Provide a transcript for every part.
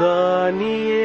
దానియేలు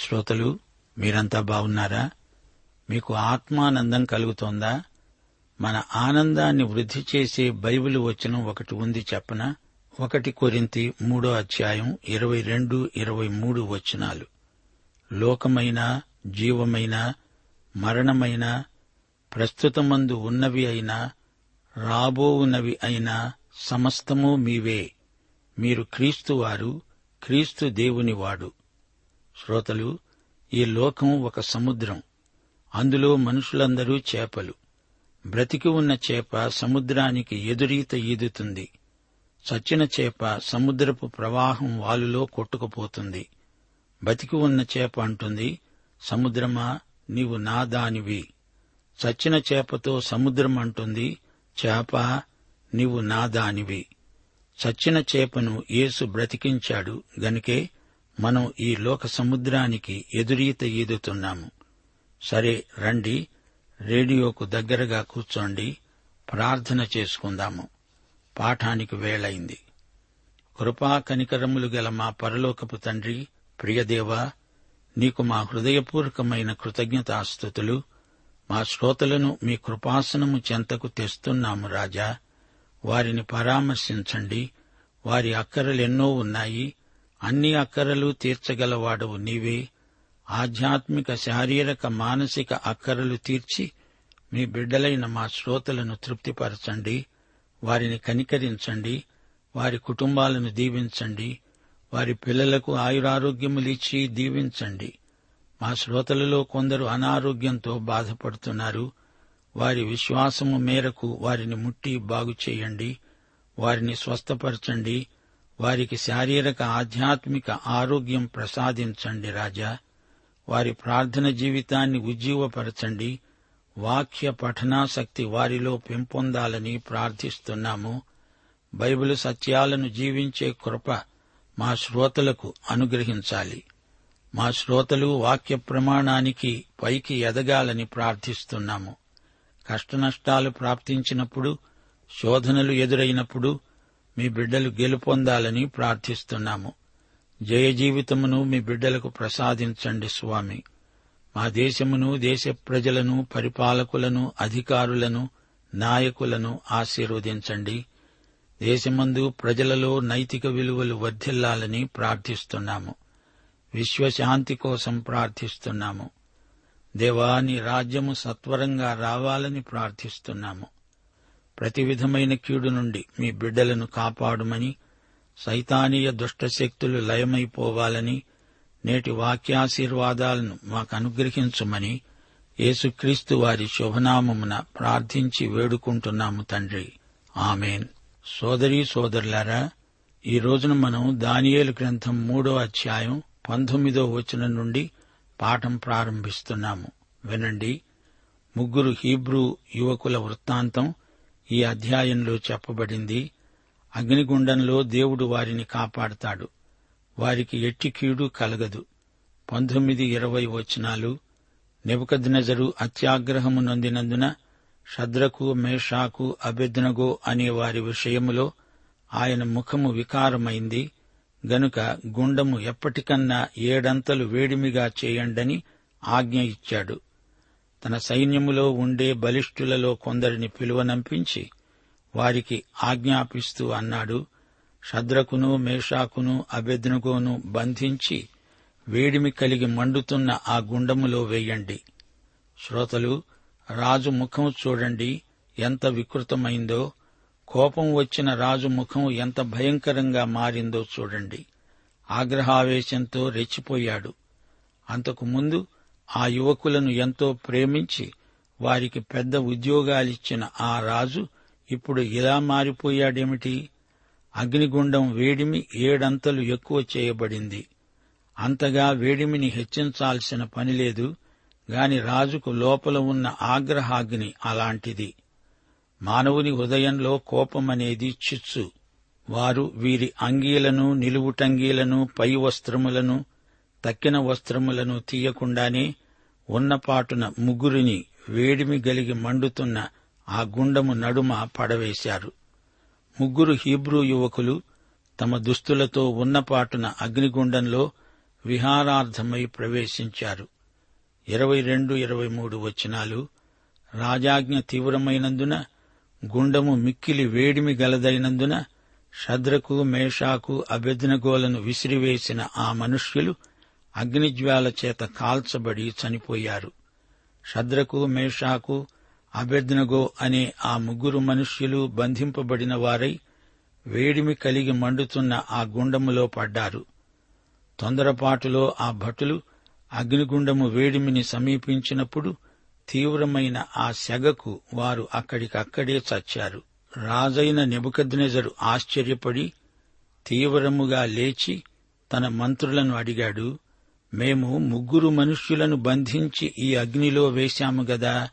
శ్రోతలు మీరంతా బాగున్నారా? మీకు ఆత్మానందం కలుగుతోందా? మన ఆనందాన్ని వృద్ధి చేసే బైబిల్ వచనం ఒకటి ఉంది చెప్పన ఒకటి కొరింతి మూడో అధ్యాయం ఇరవై రెండు ఇరవై మూడు వచనాలు. లోకమైన జీవమైన మరణమైన ప్రస్తుతమందు ఉన్నవి అయినా రాబోవునవి అయినా సమస్తము మీవే. మీరు క్రీస్తువారు క్రీస్తు దేవునివాడు. శ్రోతలు ఈ లోకం ఒక సముద్రం. అందులో మనుషులందరూ చేపలు. బ్రతికి ఉన్న చేప సముద్రానికి ఎదురీత ఈదుతుంది. చచ్చిన చేప సముద్రపు ప్రవాహం వాలులో కొట్టుకుపోతుంది. బతికి ఉన్న చేప అంటుంది సముద్రమా నీవు నా దానివి. చచ్చిన చేపతో సముద్రం అంటుంది చేప నీవు నా దానివి. చచ్చిన చేపను యేసు బ్రతికించాడు గనుకే మనం ఈ లోక సముద్రానికి ఎదురీత ఈదుతున్నాము. సరే రండి రేడియోకు దగ్గరగా కూర్చోండి ప్రార్థన చేసుకుందాము. పాఠానికి వేళైంది కృపా కనికరములు గల మా పరలోకపు తండ్రి ప్రియదేవా నీకు మా హృదయపూర్వకమైన కృతజ్ఞతాస్థుతులు. మా శ్రోతలను మీ కృపాసనము చెంతకు తెస్తున్నాము రాజా. వారిని పరామర్శించండి. వారి అక్కరలెన్నో ఉన్నాయి. అన్ని అక్కరలు తీర్చగలవాడవు నీవే. ఆధ్యాత్మిక శారీరక మానసిక అక్కరలు తీర్చి మీ బిడ్డలైన మా శ్రోతలను తృప్తిపరచండి. వారిని కనికరించండి. వారి కుటుంబాలను దీవించండి. వారి పిల్లలకు ఆయురారోగ్యములిచ్చి దీవించండి. మా శ్రోతలలో కొందరు అనారోగ్యంతో బాధపడుతున్నారు. వారి విశ్వాసము మేరకు వారిని ముట్టి బాగు చేయండి వారిని స్వస్థపరచండి. వారికి శారీరక ఆధ్యాత్మిక ఆరోగ్యం ప్రసాదించండి రాజా. వారి ప్రార్థన జీవితాన్ని ఉజ్జీవపరచండి. వాక్య పఠనాసక్తి వారిలో పెంపొందాలని ప్రార్థిస్తున్నాము. బైబిల్ సత్యాలను జీవించే కృప మా శ్రోతలకు అనుగ్రహించాలి. మా శ్రోతలు వాక్య ప్రమాణానికి పైకి ఎదగాలని ప్రార్థిస్తున్నాము. కష్టనష్టాలు ప్రాప్తించినప్పుడు శోధనలు ఎదురైనప్పుడు మీ బిడ్డలు గెలుపొందాలని ప్రార్థిస్తున్నాము. జయ జీవితమును మీ బిడ్డలకు ప్రసాదించండి స్వామి. మా దేశమును దేశ ప్రజలను పరిపాలకులను అధికారులను నాయకులను ఆశీర్వదించండి. దేశమందు ప్రజలలో నైతిక విలువలు వర్ధిల్లాలని ప్రార్థిస్తున్నాము. విశ్వశాంతి కోసం ప్రార్థిస్తున్నాము. దేవా నీ రాజ్యము సత్వరంగా రావాలని ప్రార్థిస్తున్నాము. ప్రతి విధమైన కీడు నుండి మీ బిడ్డలను కాపాడుమని సైతానీయ దుష్టశక్తులు లయమైపోవాలని నేటి వాక్యాశీర్వాదాలను మాకు అనుగ్రహించుమని యేసుక్రీస్తు వారి శుభనామమున ప్రార్థించి వేడుకుంటున్నాము తండ్రి. ఆమెన్. సోదరీ సోదరులారా ఈ రోజున మనం దానియేలు గ్రంథం మూడో అధ్యాయం పంతొమ్మిదో వచనం నుండి పాఠం ప్రారంభిస్తున్నాము. వినండి. ముగ్గురు హీబ్రూ యువకుల వృత్తాంతం ఈ అధ్యాయంలో చెప్పబడింది అగ్నిగుండంలో దేవుడు వారిని కాపాడతాడు. వారికి ఎట్టి కీడు కలగదు. పంతొమ్మిది ఇరవై వచనాలు. నెబుకద్నెజరు అత్యాగ్రహము నొందినందున షద్రకు మేషాకు అభెద్నగో అనే వారి విషయములో ఆయన ముఖము వికారమైంది. గనుక గుండము ఎప్పటికన్నా ఏడంతలు వేడిమిగా చేయండని ఆజ్ఞ ఇచ్చాడు. తన సైన్యములో ఉండే బలిష్ఠులలో కొందరిని పిలువనంపించి వారికి ఆజ్ఞాపిస్తూ అన్నాడు. శద్రకును మేషాకును అభెద్నుగోను బంధించి వేడిమి కలిగి మండుతున్న ఆ గుండములో వేయండి. శ్రోతలు రాజు ముఖం చూడండి ఎంత వికృతమైందో. కోపం వచ్చిన రాజు ముఖం ఎంత భయంకరంగా మారిందో చూడండి. ఆగ్రహావేశంతో రెచ్చిపోయాడు. అంతకు ముందు ఆ యువకులను ఎంతో ప్రేమించి వారికి పెద్ద ఉద్యోగాలిచ్చిన ఆ రాజు ఇప్పుడు ఇలా మారిపోయాడేమిటి? అగ్నిగుండం వేడిమి ఏడంతలు ఎక్కువ చేయబడింది. అంతగా వేడిమిని హెచ్చించాల్సిన పనిలేదు గాని రాజుకు లోపల ఉన్న ఆగ్రహాగ్ని అలాంటిది. మానవుని హృదయంలో కోపమనేది చిచ్చు. వారు వీరి అంగీలను నిలువుటంగీలను పై వస్త్రములను తక్కిన వస్త్రములను తీయకుండానే ఉన్నపాటున ముగ్గురిని వేడిమి గలిగి మండుతున్న ఆ గుండము నడుమ పడవేశారు. ముగ్గురు హీబ్రూ యువకులు తమ దుస్తులతో ఉన్నపాటున అగ్నిగుండంలో విహారార్థమై ప్రవేశించారు. ఇరవై రెండు ఇరవై మూడు వచనాలు రాజాజ్ఞ తీవ్రమైనందున గుండము మిక్కిలి వేడిమి గలదైనందున షద్రకు మేషాకు అభ్యర్థనగోలను విసిరివేసిన ఆ మనుష్యులు అగ్నిజ్వాల చేత కాల్చబడి చనిపోయారు. షద్రకు మేషాకు అభ్యర్థనగో అనే ఆ ముగ్గురు మనుష్యులు బంధింపబడిన వారై వేడిమి కలిగి మండుతున్న ఆ గుండములో పడ్డారు. తొందరపాటులో ఆ భటులు అగ్నిగుండము వేడిమిని సమీపించినప్పుడు తీవ్రమైన ఆ సెగకు వారు అక్కడికక్కడే చచ్చారు. రాజైన నెబుకద్నెజరు ఆశ్చర్యపడి తీవ్రముగా లేచి తన మంత్రులను అడిగాడు మేము ముగ్గురు మనుష్యులను బంధించి ఈ అగ్నిలో వేశాము గదా.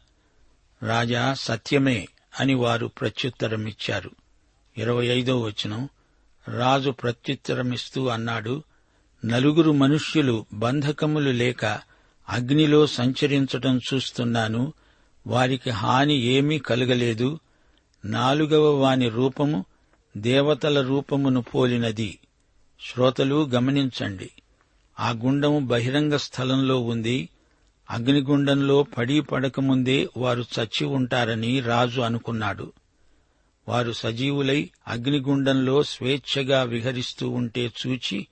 రాజా సత్యమే అని వారు ప్రత్యుత్తరమిచ్చారు. ఇరవై ఐదో వచనం. రాజు ప్రత్యుత్తరమిస్తూ అన్నాడు నలుగురు మనుష్యులు బంధకములు లేక అగ్నిలో సంచరించటం చూస్తున్నాను. వారికి హాని ఏమీ కలగలేదు. నాలుగవ వాని రూపము దేవతల రూపమును పోలినది. శ్రోతలు గమనించండి. ఆ గుండం బహిరంగ స్థలంలో ఉంది. అగ్నిగుండంలో పడి పడకముందే వారు చచ్చి ఉంటారని రాజు అనుకున్నాడు. వారు సజీవులై అగ్నిగుండంలో స్వేచ్ఛగా విహరిస్తూ ఉంటే చూచి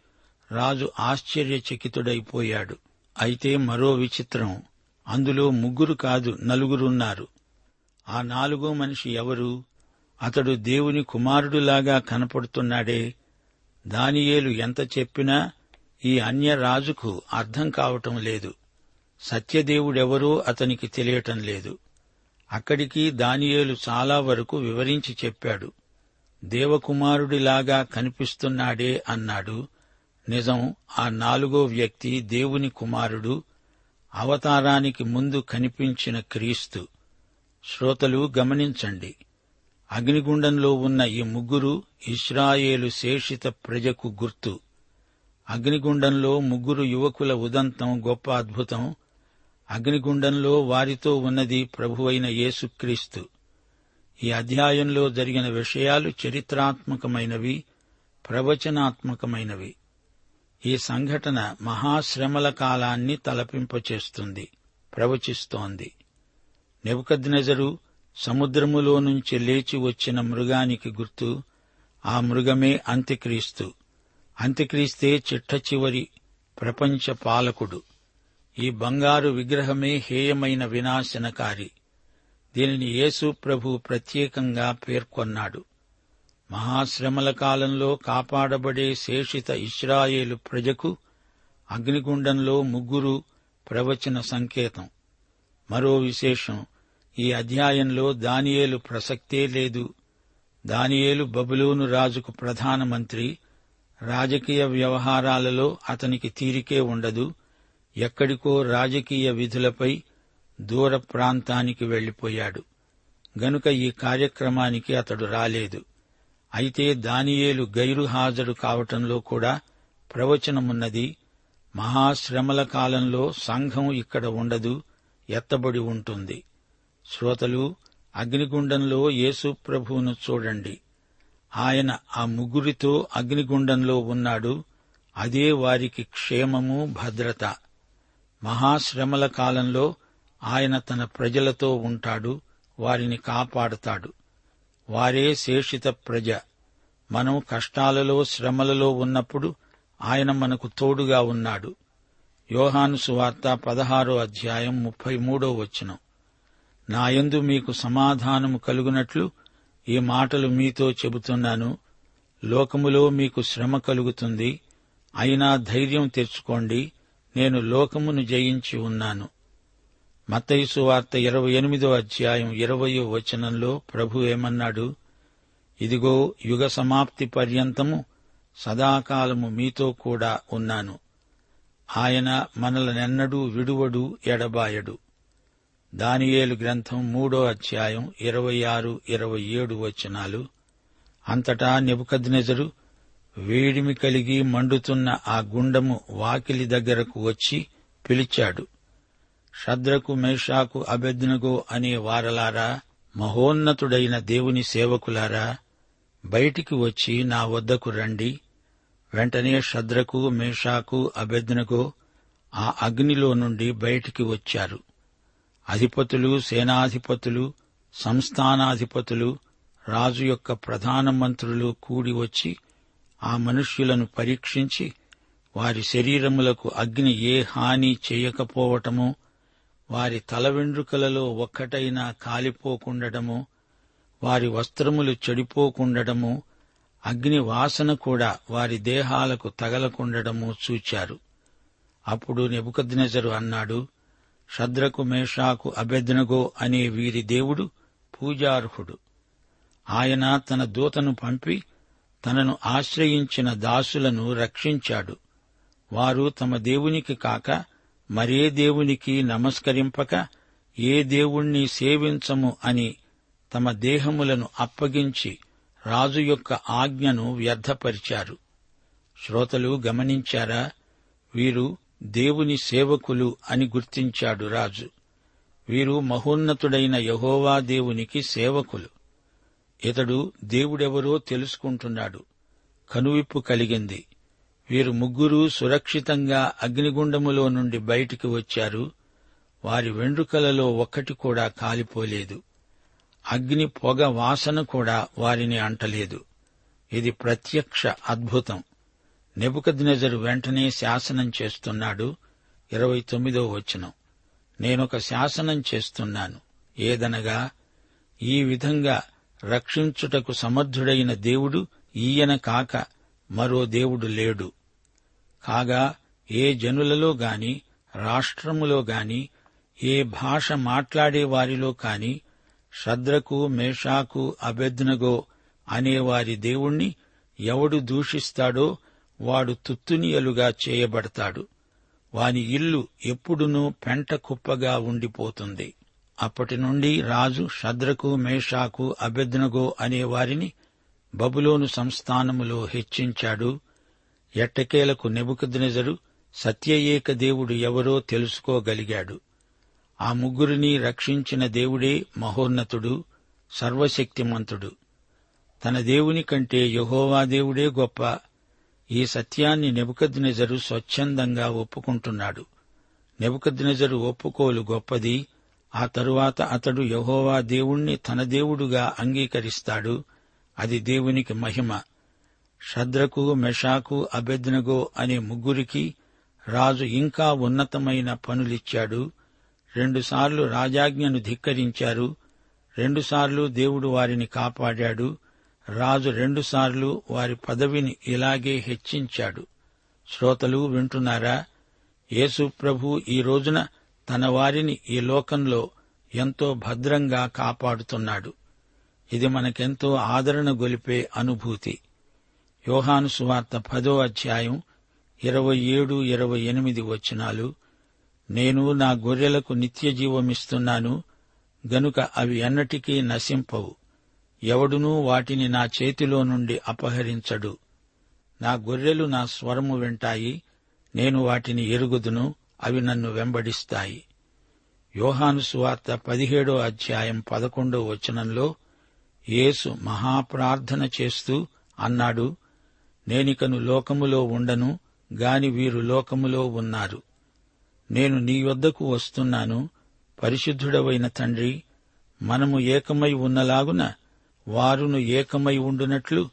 రాజు ఆశ్చర్యచకితుడైపోయాడు. అయితే మరో విచిత్రం. అందులో ముగ్గురు కాదు నలుగురున్నారు. ఆ నాలుగో మనిషి ఎవరు? అతడు దేవుని కుమారుడులాగా కనపడుతున్నాడే. దానియేలు ఎంత చెప్పినా ఈ అన్య రాజుకు అర్థం కావటం లేదు. సత్యదేవుడెవరో అతనికి తెలియటం లేదు. అక్కడికి దానియేలు చాలా వరకు వివరించి చెప్పాడు. దేవకుమారుడిలాగా కనిపిస్తున్నాడే అన్నాడు. నిజం ఆ నాలుగో వ్యక్తి దేవుని కుమారుడు అవతారానికి ముందు కనిపించిన క్రీస్తు. శ్రోతలు గమనించండి. అగ్నిగుండంలో ఉన్న ఈ ముగ్గురు ఇస్రాయేలు శేషిత ప్రజకు గుర్తు. అగ్నిగుండంలో ముగ్గురు యువకుల ఉదంతం గొప్ప అద్భుతం. అగ్నిగుండంలో వారితో ఉన్నది ప్రభువైన యేసుక్రీస్తు. ఈ అధ్యాయంలో జరిగిన విషయాలు చరిత్రాత్మకమైనవి ప్రవచనాత్మకమైనవి. ఈ సంఘటన మహాశ్రమల కాలాన్ని తలపింపచేస్తుంది ప్రవచిస్తోంది. నెబుకద్నెజరు సముద్రములో నుంచి లేచి వచ్చిన మృగానికి గుర్తు ఆ మృగమే అంత్యక్రీస్తు. అంత్యక్రీస్తే చిట్ట చివరి ప్రపంచ పాలకుడు. ఈ బంగారు విగ్రహమే హేయమైన వినాశనకారి. దీనిని యేసు ప్రభు ప్రత్యేకంగా పేర్కొన్నాడు. మహాశ్రమల కాలంలో కాపాడబడే శేషిత ఇస్రాయేలు ప్రజకు అగ్నిగుండంలో ముగ్గురు ప్రవచన సంకేతం. మరో విశేషం ఈ అధ్యాయంలో దానియేలు ప్రసక్తే లేదు. దానియేలు బబులోను రాజుకు ప్రధానమంత్రి రాజకీయ వ్యవహారాలలో అతనికి తీరికే ఉండదు. ఎక్కడికో రాజకీయ విధులపై దూర ప్రాంతానికి వెళ్ళిపోయాడు గనుక ఈ కార్యక్రమానికి అతడు రాలేదు. అయితే దానియేలు గైరు హాజరు కావటంలో కూడా ప్రవచనమున్నది మహాశ్రమల కాలంలో సంఘం ఇక్కడ ఉండదు ఎత్తబడి ఉంటుంది. శ్రోతలు అగ్నిగుండంలో యేసుప్రభువును చూడండి. ఆయన ఆ ముగ్గురితో అగ్నిగుండంలో ఉన్నాడు. అదే వారికి క్షేమము భద్రత. మహాశ్రమల కాలంలో ఆయన తన ప్రజలతో ఉంటాడు వారిని కాపాడుతాడు. వారే శేషిత ప్రజ. మనం కష్టాలలో శ్రమలలో ఉన్నప్పుడు ఆయన మనకు తోడుగా ఉన్నాడు. యోహాను సువార్త పదహారో అధ్యాయం ముప్పై మూడో వచనం. నాయందు మీకు సమాధానము కలుగునట్లు ఈ మాటలు మీతో చెబుతున్నాను. లోకములో మీకు శ్రమ కలుగుతుంది. అయినా ధైర్యం తెచ్చుకోండి నేను లోకమును జయించి ఉన్నాను. మత్తయిసు వార్త ఇరవై ఎనిమిదో అధ్యాయం ఇరవయో వచనంలో ప్రభు ఏమన్నాడు? ఇదిగో యుగ సమాప్తి పర్యంతము సదాకాలము మీతో కూడా ఉన్నాను. ఆయన మనలనెన్నడూ విడువడు ఎడబాయడు. దానియేలు గ్రంథం మూడో అధ్యాయం ఇరవై ఆరు ఇరవై ఏడు వచనాలు. అంతటా నిపుకద్నెజరు వేడిమి కలిగి మండుతున్న ఆ గుండము వాకిలి దగ్గరకు వచ్చి పిలిచాడు. షద్రకు మేషాకు అభెజ్నగో అనే వారలారా మహోన్నతుడైన దేవుని సేవకులారా బయటికి వచ్చి నా వద్దకు రండి. వెంటనే షద్రకు మేషాకు అభెజ్నగో ఆ అగ్నిలో నుండి బయటికి వచ్చారు. అధిపతులు సేనాధిపతులు సంస్థానాధిపతులు రాజు యొక్క ప్రధాన మంత్రులు కూడి వచ్చి ఆ మనుష్యులను పరీక్షించి వారి శరీరములకు అగ్ని ఏ హాని చేయకపోవటమో వారి తల వెండ్రుకలలో ఒక్కటైనా కాలిపోకుండటము వారి వస్త్రములు చెడిపోకుండటము అగ్ని వాసన కూడా వారి దేహాలకు తగలకుండటము చూచారు. అప్పుడు నెబుకద్నెజరు అన్నాడు షద్రకు మేషాకు అభెజ్ఞగో అనే వీరి దేవుడు పూజార్హుడు. ఆయన తన దూతను పంపి తనను ఆశ్రయించిన దాసులను రక్షించాడు. వారు తమ దేవునికి కాక మరే దేవునికి నమస్కరింపక ఏ దేవుణ్ణి సేవించము అని తమ దేహములను అప్పగించి రాజు యొక్క ఆజ్ఞను వ్యర్థపరిచారు. శ్రోతలు గమనించారా? వీరు దేవుని సేవకులు అని గుర్తించాడు రాజు. వీరు మహోన్నతుడైన యహోవా దేవునికి సేవకులు. ఇతడు దేవుడెవరో తెలుసుకుంటున్నాడు. కనువిప్పు కలిగింది. వీరు ముగ్గురూ సురక్షితంగా అగ్నిగుండములో నుండి బయటికి వచ్చారు. వారి వెండ్రుకలలో ఒక్కటి కూడా కాలిపోలేదు. అగ్ని పొగ వాసన కూడా వారిని అంటలేదు. ఇది ప్రత్యక్ష అద్భుతం. నెబుకద్నెజరు వెంటనే శాసనం చేస్తున్నాడు ఇరవై తొమ్మిదో వచనం. నేనొక శాసనం చేస్తున్నాను. ఏదనగా ఈ విధంగా రక్షించుటకు సమర్థుడైన దేవుడు ఈయన కాక మరో దేవుడు లేడు. కాగా ఏ జనులలో గాని రాష్ట్రములో గాని ఏ భాష మాట్లాడే వారిలో కాని శద్రకు మేషాకు అభెద్నగో అనే వారి దేవుణ్ణి ఎవడు దూషిస్తాడో వాడు తుత్తునియలుగా చేయబడతాడు. వాని ఇల్లు ఎప్పుడునూ పెంట కుప్పగా ఉండిపోతుంది. అప్పటి నుండి రాజు షద్రకు మేషాకు అభెజ్ఞగో అనే వారిని బబులోను సంస్థానములో హెచ్చించాడు. ఎట్టకేలకు నెబుకద్నెజరు సత్యయేక దేవుడు ఎవరో తెలుసుకోగలిగాడు. ఆ ముగ్గురిని రక్షించిన దేవుడే మహోన్నతుడు సర్వశక్తిమంతుడు. తన దేవుని కంటే యహోవా దేవుడే గొప్ప. ఈ సత్యాన్ని నెబుకద్నెజరు స్వచ్ఛందంగా ఒప్పుకుంటున్నాడు. నెబుకద్నెజరు ఒప్పుకోలు గొప్పది. ఆ తరువాత అతడు యహోవా దేవుణ్ణి తన దేవుడుగా అంగీకరిస్తాడు. అది దేవునికి మహిమ. షద్రకు మెషాకు అభెజ్ఞగో అనే ముగ్గురికి రాజు ఇంకా ఉన్నతమైన పనులిచ్చాడు. రెండుసార్లు రాజాజ్ఞను ధిక్కరించారు. రెండుసార్లు దేవుడు వారిని కాపాడాడు. రాజు రెండుసార్లు వారి పదవిని ఇలాగే హెచ్చించాడు. శ్రోతలు వింటున్నారా? యేసు ప్రభు ఈ రోజున తన వారిని ఈ లోకంలో ఎంతో భద్రంగా కాపాడుతున్నాడు. ఇది మనకెంతో ఆదరణ గొలిపే అనుభూతి. యోహాను సువార్త పదో అధ్యాయం ఇరవై ఏడు ఇరవై ఎనిమిది వచనాలు. నేను నా గొర్రెలకు నిత్య జీవమిస్తున్నాను గనుక అవి ఎన్నటికీ నశింపవు. ఎవడునూ వాటిని నా చేతిలో నుండి అపహరించడు. నా గొర్రెలు నా స్వరము వింటాయి నేను వాటిని ఎరుగుదును అవి నన్ను వెంబడిస్తాయి. యోహాను సువార్త పదిహేడో అధ్యాయం పదకొండో వచనంలో యేసు మహాప్రార్థన చేస్తూ అన్నాడు నేనికను లోకములో ఉండను గాని వీరు లోకములో ఉన్నారు. నేను నీ వద్దకు వస్తున్నాను పరిశుద్ధుడవైన తండ్రి మనము ఏకమై ఉన్నలాగున వారును ఏకమై ఉండునట్లు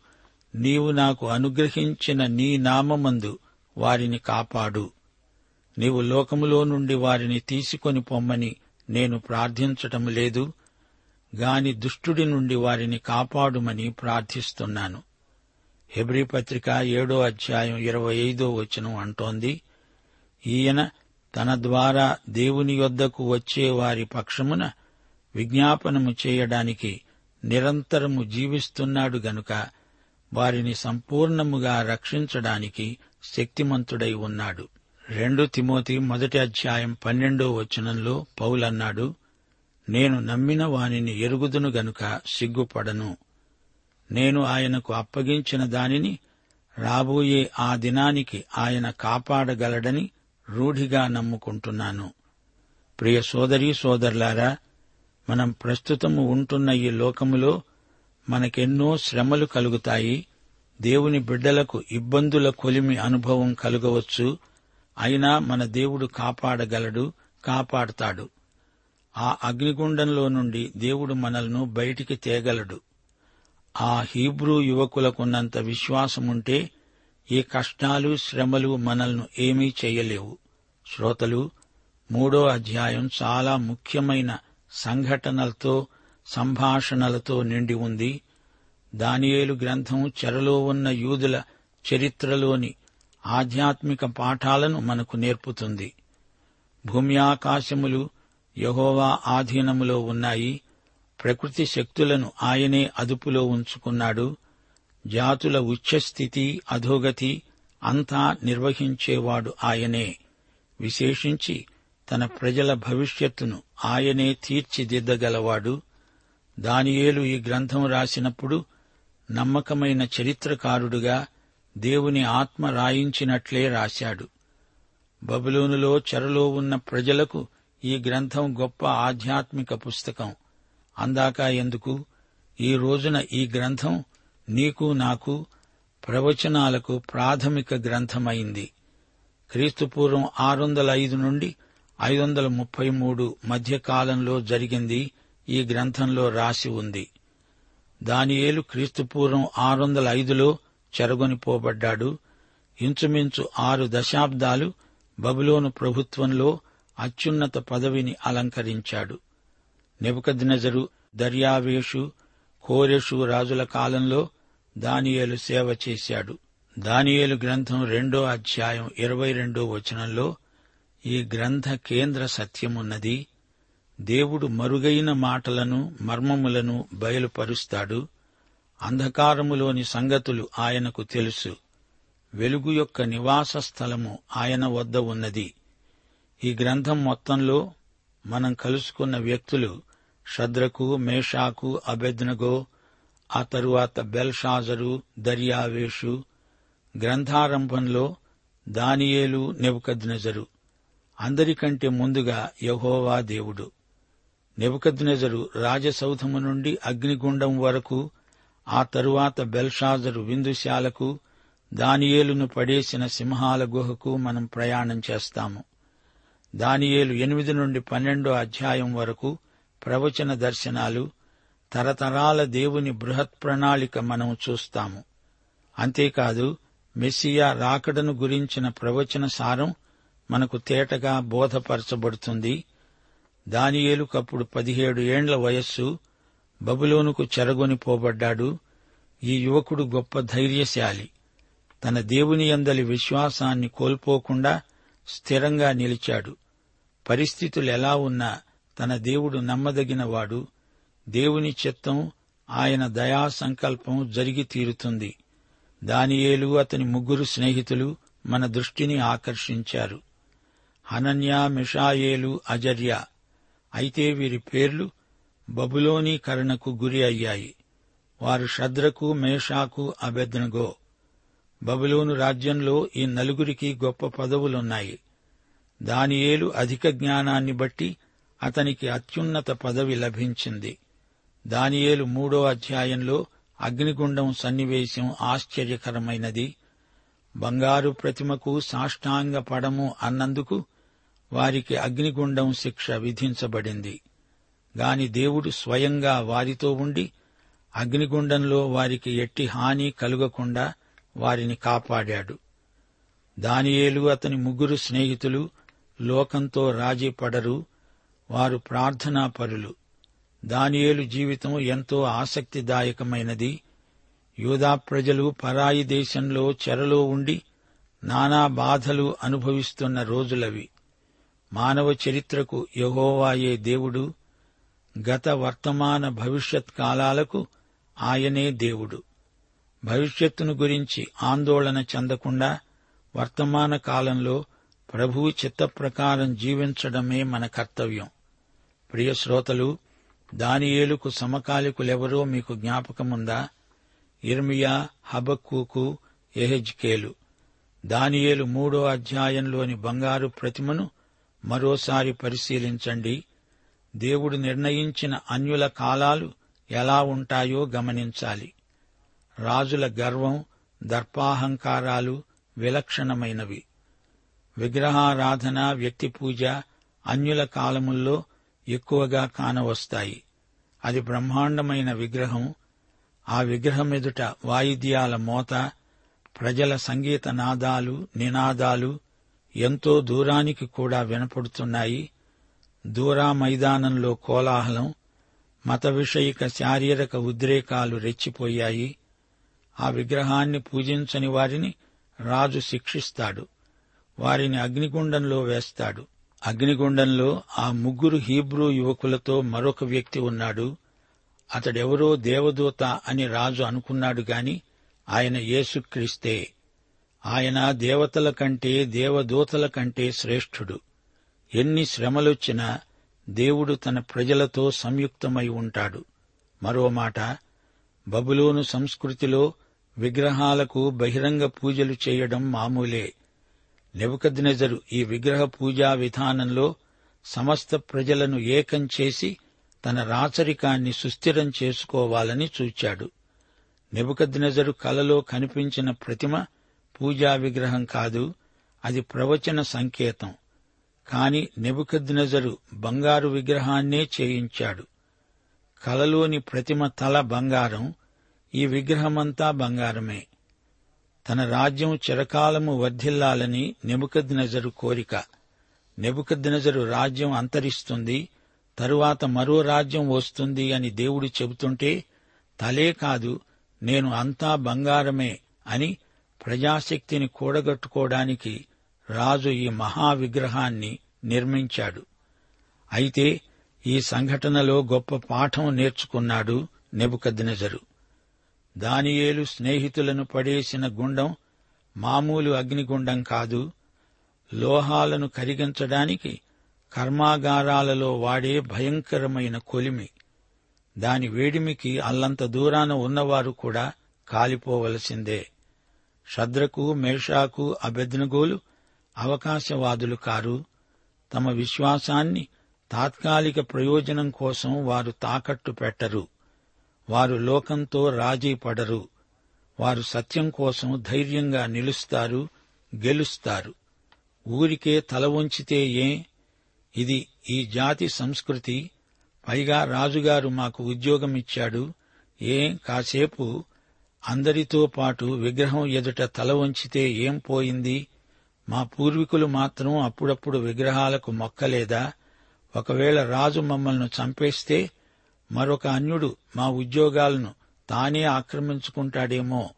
నీవు నాకు అనుగ్రహించిన నీ నామమందు వారిని కాపాడు. నీవు లోకములో నుండి వారిని తీసుకొని పొమ్మని నేను ప్రార్థించటం లేదు. గాని దుష్టుడి నుండి వారిని కాపాడుమని ప్రార్థిస్తున్నాను. హెబ్రీ పత్రిక ఏడో అధ్యాయం ఇరవై ఐదో వచనం అంటోంది ఈయన తన ద్వారా దేవుని యొద్దకు వచ్చే వారి పక్షమున విజ్ఞాపనము చేయడానికి నిరంతరము జీవిస్తున్నాడు గనుక వారిని సంపూర్ణముగా రక్షించడానికి శక్తిమంతుడై ఉన్నాడు. రెండు తిమోతి మొదటి అధ్యాయం పన్నెండో వచనంలో పౌలన్నాడు నేను నమ్మిన వానిని ఎరుగుదును గనుక సిగ్గుపడను. నేను ఆయనకు అప్పగించిన దానిని రాబోయే ఆ దినానికి ఆయన కాపాడగలడని రూఢిగా నమ్ముకుంటున్నాను. ప్రియ సోదరీ సోదరులారా మనం ప్రస్తుతము ఉంటున్న ఈ లోకములో మనకెన్నో శ్రమలు కలుగుతాయి. దేవుని బిడ్డలకు ఇబ్బందుల కొలిమి అనుభవం కలుగవచ్చు. అయినా మన దేవుడు కాపాడగలడు కాపాడతాడు. ఆ అగ్నిగుండంలో నుండి దేవుడు మనల్ని బయటికి తేగలడు. ఆ హీబ్రూ యువకులకున్నంత విశ్వాసముంటే ఈ కష్టాలు శ్రమలు మనల్ని ఏమీ చేయలేవు. శ్రోతలు మూడో అధ్యాయం చాలా ముఖ్యమైన సంఘటనలతో సంభాషణలతో నిండి ఉంది. దానియేలు గ్రంథం చెరలో ఉన్న యూదుల చరిత్రలోని ఆధ్యాత్మిక పాఠాలను మనకు నేర్పుతుంది. భూమి ఆకాశములు యహోవా ఆధీనములో ఉన్నాయి. ప్రకృతి శక్తులను ఆయనే అదుపులో ఉంచుకున్నాడు. జాతుల ఉచ్చస్థితి అధోగతి అంతా నిర్వహించేవాడు ఆయనే. విశేషించి తన ప్రజల భవిష్యత్తును ఆయనే తీర్చిదిద్దగలవాడు. దానియేలు ఈ గ్రంథం రాసినప్పుడు నమ్మకమైన చరిత్రకారుడుగా దేవుని ఆత్మ రాయించినట్లే రాశాడు. బబులోనులో చెరలో ఉన్న ప్రజలకు ఈ గ్రంథం గొప్ప ఆధ్యాత్మిక పుస్తకం. అందాక ఎందుకు? ఈ రోజున ఈ గ్రంథం నీకు నాకు ప్రవచనాలకు ప్రాథమిక గ్రంథమైంది. క్రీస్తుపూర్వం ఆరు వందల ఐదు నుండి ఐదు వందల ముప్పై మూడు మధ్యకాలంలో జరిగింది ఈ గ్రంథంలో రాసి ఉంది. దానియేలు క్రీస్తుపూర్వం ఆరు వందల ఐదులో చెరగొనిపోబడ్డాడు. ఇంచుమించు ఆరు దశాబ్దాలు బబులోను ప్రభుత్వంలో అత్యున్నత పదవిని అలంకరించాడు. నెబుకద్నెజరు దర్యావేషు కోరెషు రాజుల కాలంలో దానియేలు సేవ చేశాడు. దానియేలు గ్రంథం రెండో అధ్యాయం ఇరవై రెండో వచనంలో ఈ గ్రంథ కేంద్ర సత్యమున్నది. దేవుడు మరుగైన మాటలను మర్మములను బయలుపరుస్తాడు. అంధకారములోని సంగతులు ఆయనకు తెలుసు. వెలుగు యొక్క నివాస స్థలము ఆయన వద్ద ఉన్నది. ఈ గ్రంథం మొత్తంలో మనం కలుసుకున్న వ్యక్తులు షద్రకు మేషాకు అబెద్నగో ఆ తరువాత బెల్షాజరు దర్యావేషు గ్రంథారంభంలో దానియేలు నెబుకద్నెజరు. అందరికంటే ముందుగా యహోవా దేవుడు. నెబుకద్నెజరు రాజసౌధము నుండి అగ్నిగుండం వరకు ఆ తరువాత బెల్షాజరు విందుశాలకు దానియేలును పడేసిన సింహాల గుహకు మనం ప్రయాణం చేస్తాము. దానియేలు ఎనిమిది నుండి పన్నెండో అధ్యాయం వరకు ప్రవచన దర్శనాలు తరతరాల దేవుని బృహత్ ప్రణాళిక మనం చూస్తాము. అంతేకాదు మెస్సియా రాకడను గురించిన ప్రవచన సారం మనకు తేటగా బోధపరచబడుతుంది. దానియేలుకప్పుడు పదిహేడు ఏండ్ల వయస్సు బబులోనుకు చెరగొనిపోబడ్డాడు ఈ యువకుడు గొప్ప ధైర్యశాలి. తన దేవుని అందలి విశ్వాసాన్ని కోల్పోకుండా స్థిరంగా నిలిచాడు. పరిస్థితులు ఎలా ఉన్నా తన దేవుడు నమ్మదగినవాడు. దేవుని చిత్తం ఆయన దయా సంకల్పం జరిగి తీరుతుంది. దానియేలు అతని ముగ్గురు స్నేహితులు మన దృష్టిని ఆకర్షించారు. హనన్యా మిషాయేలు అజర్య. అయితే వీరి పేర్లు బబులోనీకరణకు గురి అయ్యాయి. వారు షద్రకు మేషాకు అభెద్నగో బబులోను రాజ్యంలో ఈ నలుగురికి గొప్ప పదవులున్నాయి. దానియేలు అధిక జ్ఞానాన్ని బట్టి అతనికి అత్యున్నత పదవి లభించింది. దానియేలు మూడో అధ్యాయంలో అగ్నిగుండం సన్నివేశం ఆశ్చర్యకరమైనది. బంగారు ప్రతిమకు సాష్టాంగ పడము అన్నందుకు వారికి అగ్నిగుండం శిక్ష విధించబడింది. గాని దేవుడు స్వయంగా వారితో ఉండి అగ్నిగుండంలో వారికి ఎట్టి హాని కలుగకుండా వారిని కాపాడాడు. దానియేలు అతని ముగ్గురు స్నేహితులు లోకంతో రాజీ పడరు వారు ప్రార్థనాపరులు దానియేలు జీవితం ఎంతో ఆసక్తిదాయకమైనది. యూదా ప్రజలు పరాయి దేశంలో చెరలో ఉండి నానా బాధలు అనుభవిస్తున్న రోజులవి. మానవ చరిత్రకు యహోవాయే దేవుడు గత వర్తమాన భవిష్యత్ కాలాలకు ఆయనే దేవుడు. భవిష్యత్తును గురించి ఆందోళన చెందకుండా వర్తమాన కాలంలో ప్రభువు చిత్త ప్రకారం జీవించడమే మన కర్తవ్యం. ప్రియ శ్రోతలు దానియేలుకు సమకాలికులెవరో మీకు జ్ఞాపకముందా? ఇర్మియా హబక్కూకు ఎహెజ్కేలు దానియేలు మూడో అధ్యాయంలోని బంగారు ప్రతిమను మరోసారి పరిశీలించండి. దేవుడు నిర్ణయించిన అన్యుల కాలాలు ఎలా ఉంటాయో గమనించాలి. రాజుల గర్వం దర్పాహంకారాలు విలక్షణమైనవి. విగ్రహారాధన వ్యక్తి పూజ అన్యుల కాలముల్లో ఎక్కువగా కానవస్తాయి. అది బ్రహ్మాండమైన విగ్రహం. ఆ విగ్రహం ఎదుట వాయిద్యాల మోత ప్రజల సంగీత నాదాలు నినాదాలు ఎంతో దూరానికి కూడా వినపడుతున్నాయి. దూరా మైదానంలో కోలాహలం మత విషయిక శారీరక ఉద్రేకాలు రెచ్చిపోయాయి. ఆ విగ్రహాన్ని పూజించని వారిని రాజు శిక్షిస్తాడు. వారిని అగ్నిగుండంలో వేస్తాడు. అగ్నిగుండంలో ఆ ముగ్గురు హీబ్రూ యువకులతో మరొక వ్యక్తి ఉన్నాడు. అతడెవరో దేవదూత అని రాజు అనుకున్నాడు గాని ఆయన యేసుక్రీస్తే. ఆయన దేవతల కంటే దేవదూతల కంటే శ్రేష్ఠుడు. ఎన్ని శ్రమలొచ్చినా దేవుడు తన ప్రజలతో సంయుక్తమై ఉంటాడు. మరో మాట బబులోను సంస్కృతిలో విగ్రహాలకు బహిరంగ పూజలు చేయడం మామూలే. నెబుకద్నెజరు ఈ విగ్రహ పూజా విధానంలో సమస్త ప్రజలను ఏకం చేసి తన రాచరికాన్ని సుస్థిరం చేసుకోవాలని చూచాడు. నెబుకద్నెజరు కలలో కనిపించిన ప్రతిమ పూజా విగ్రహం కాదు అది ప్రవచన సంకేతం. కాని నెబుకద్నజరు బంగారు విగ్రహాన్నే చేయించాడు. కలలోని ప్రతిమ తల బంగారం ఈ విగ్రహమంతా బంగారమే. తన రాజ్యం చిరకాలము వర్ధిల్లాలని నెబుకద్నజరు కోరిక. నెబుకద్నజరు రాజ్యం అంతరిస్తుంది తరువాత మరో రాజ్యం వస్తుంది అని దేవుడు చెబుతుంటే తలే కాదు నేను అంతా బంగారమే అని ప్రజాశక్తిని కూడగట్టుకోవడానికి రాజు ఈ మహావిగ్రహాన్ని నిర్మించాడు. అయితే ఈ సంఘటనలో గొప్ప పాఠం నేర్చుకున్నాడు నెబుకద్నెజరు. దానియేలు స్నేహితులను పడేసిన గుండం మామూలు అగ్నిగుండం కాదు. లోహాలను కరిగించడానికి కర్మాగారాలలో వాడే భయంకరమైన కొలిమి. దాని వేడిమికి అల్లంత దూరాన ఉన్నవారు కూడా కాలిపోవలసిందే. షద్రకు మేషాకు అభెజ్నగోలు అవకాశవాదులు కారు. తమ విశ్వాసాన్ని తాత్కాలిక ప్రయోజనం కోసం వారు తాకట్టు పెట్టరు. వారు లోకంతో రాజీ పడరు. వారు సత్యం కోసం ధైర్యంగా నిలుస్తారు గెలుస్తారు. ఊరికే తల వంచితే ఏ? ఇది ఈ జాతి సంస్కృతి. పైగా రాజుగారు మాకు ఉద్యోగం ఇచ్చాడు ఏం? కాసేపు అందరితో పాటు విగ్రహం ఎదుట తల వంచితే ఏం పోయింది? మా పూర్వీకులు మాత్రం అప్పుడప్పుడు విగ్రహాలకు మొక్కలేదా? ఒకవేళ రాజు మమ్మల్ని చంపేస్తే మరొక అన్యుడు మా ఉద్యోగాలను తానే ఆక్రమించుకుంటాడేమో.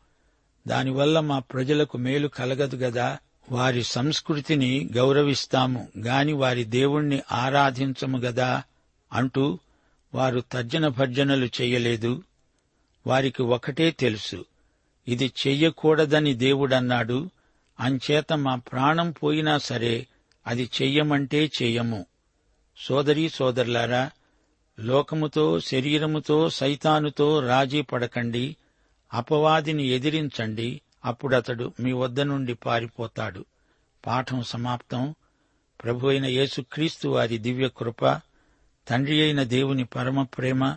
దానివల్ల మా ప్రజలకు మేలు కలగదు గదా? వారి సంస్కృతిని గౌరవిస్తాము గాని వారి దేవుణ్ణి ఆరాధించము గదా? అంటూ వారు తర్జన భర్జనలు చేయలేదు. వారికి ఒకటే తెలుసు. ఇది చెయ్యకూడదని దేవుడన్నాడు. అంచేత మా ప్రాణం పోయినా సరే అది చెయ్యమంటే చెయ్యము. సోదరీ సోదరులారా లోకముతో శరీరముతో సైతానుతో రాజీ పడకండి. అపవాదిని ఎదిరించండి. అప్పుడతడు మీ వద్ద నుండి పారిపోతాడు. పాఠం సమాప్తం. ప్రభు అయిన యేసుక్రీస్తు వారి దివ్య కృప తండ్రి అయిన దేవుని పరమ ప్రేమ